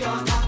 your life.